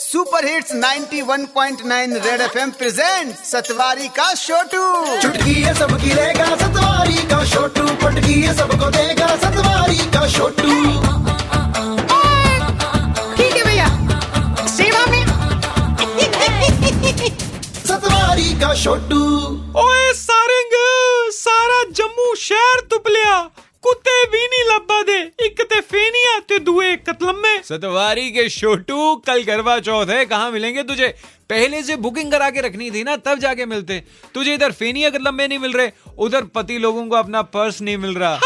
Super hits 91.9 red FM present Satwari का छोटू चुटकी है सबकी रहेगा सतवारी का छोटू पटकी है सबको देगा सतवारी का छोटू ठीक है भैया। सेवा में। सतवारी का छोटू ओए सारंग सारा जम्मू शहर तुपलिया। कुत्ते भी नहीं लब्बा दे। एक ते फेनिया ते दुए कतलम्मे सतवारी के छोटू कल करवा चौथ है, कहाँ मिलेंगे तुझे? पहले से बुकिंग करा के रखनी थी ना, तब जाके मिलते। तुझे इधर फेनी अगर लंबे नहीं मिल रहे, उधर पति लोगों को अपना पर्स नहीं मिल रहा।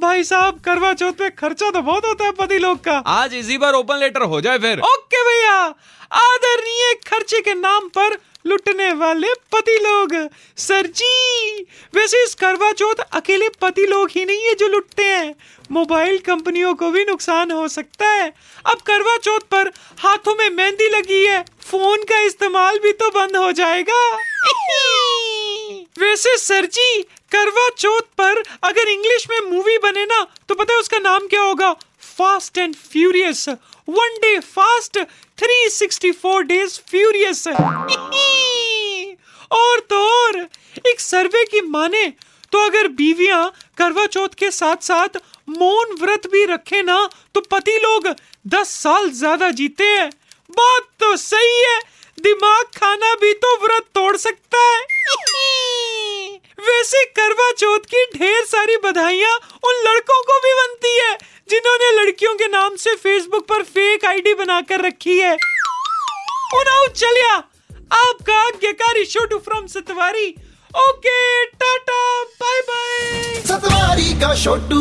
भाई साहब करवा चौथ पे खर्चा तो बहुत होता है पति लोग का। आज इसी बार ओपन लेटर हो जाए फिर। ओके भैया आदरणीय खर्चे के नाम पर लुटने वाले पति लोग। सर जी वैसे इस करवा चौथ अकेले पति लोग ही नहीं है जो लुटते हैं। मोबाइल कंपनियों को भी नुकसान हो सकता है। अब करवा चौथ पर हाथों में मेहंदी लगी है फ़ोन का इस्तेमाल भी तो बंद हो जाएगा। वैसे सर जी, करवा चौथ पर अगर इंग्लिश में मूवी बने ना तो पता है उसका नाम क्या होगा? Fast and furious one day fast 364 days furious और तो और, एक सर्वे की माने तो अगर बीवियाँ करवा चौथ के साथ साथ मौन व्रत भी रखे ना तो पति लोग 10 साल ज़्यादा जीते हैं। बात तो सही है, दिमाग खाना भी तो व्रत तोड़ सकता है। वैसे करवा चौथ की ढेर सारी बधाइया उन लड़कों को भी बनती है, जिन्होंने लड़कियों के नाम से फेसबुक पर फेक आईडी बनाकर रखी है। चलिया, आपका आज्ञाकारी from Satwari. Okay tata bye bye Satwari का छोटू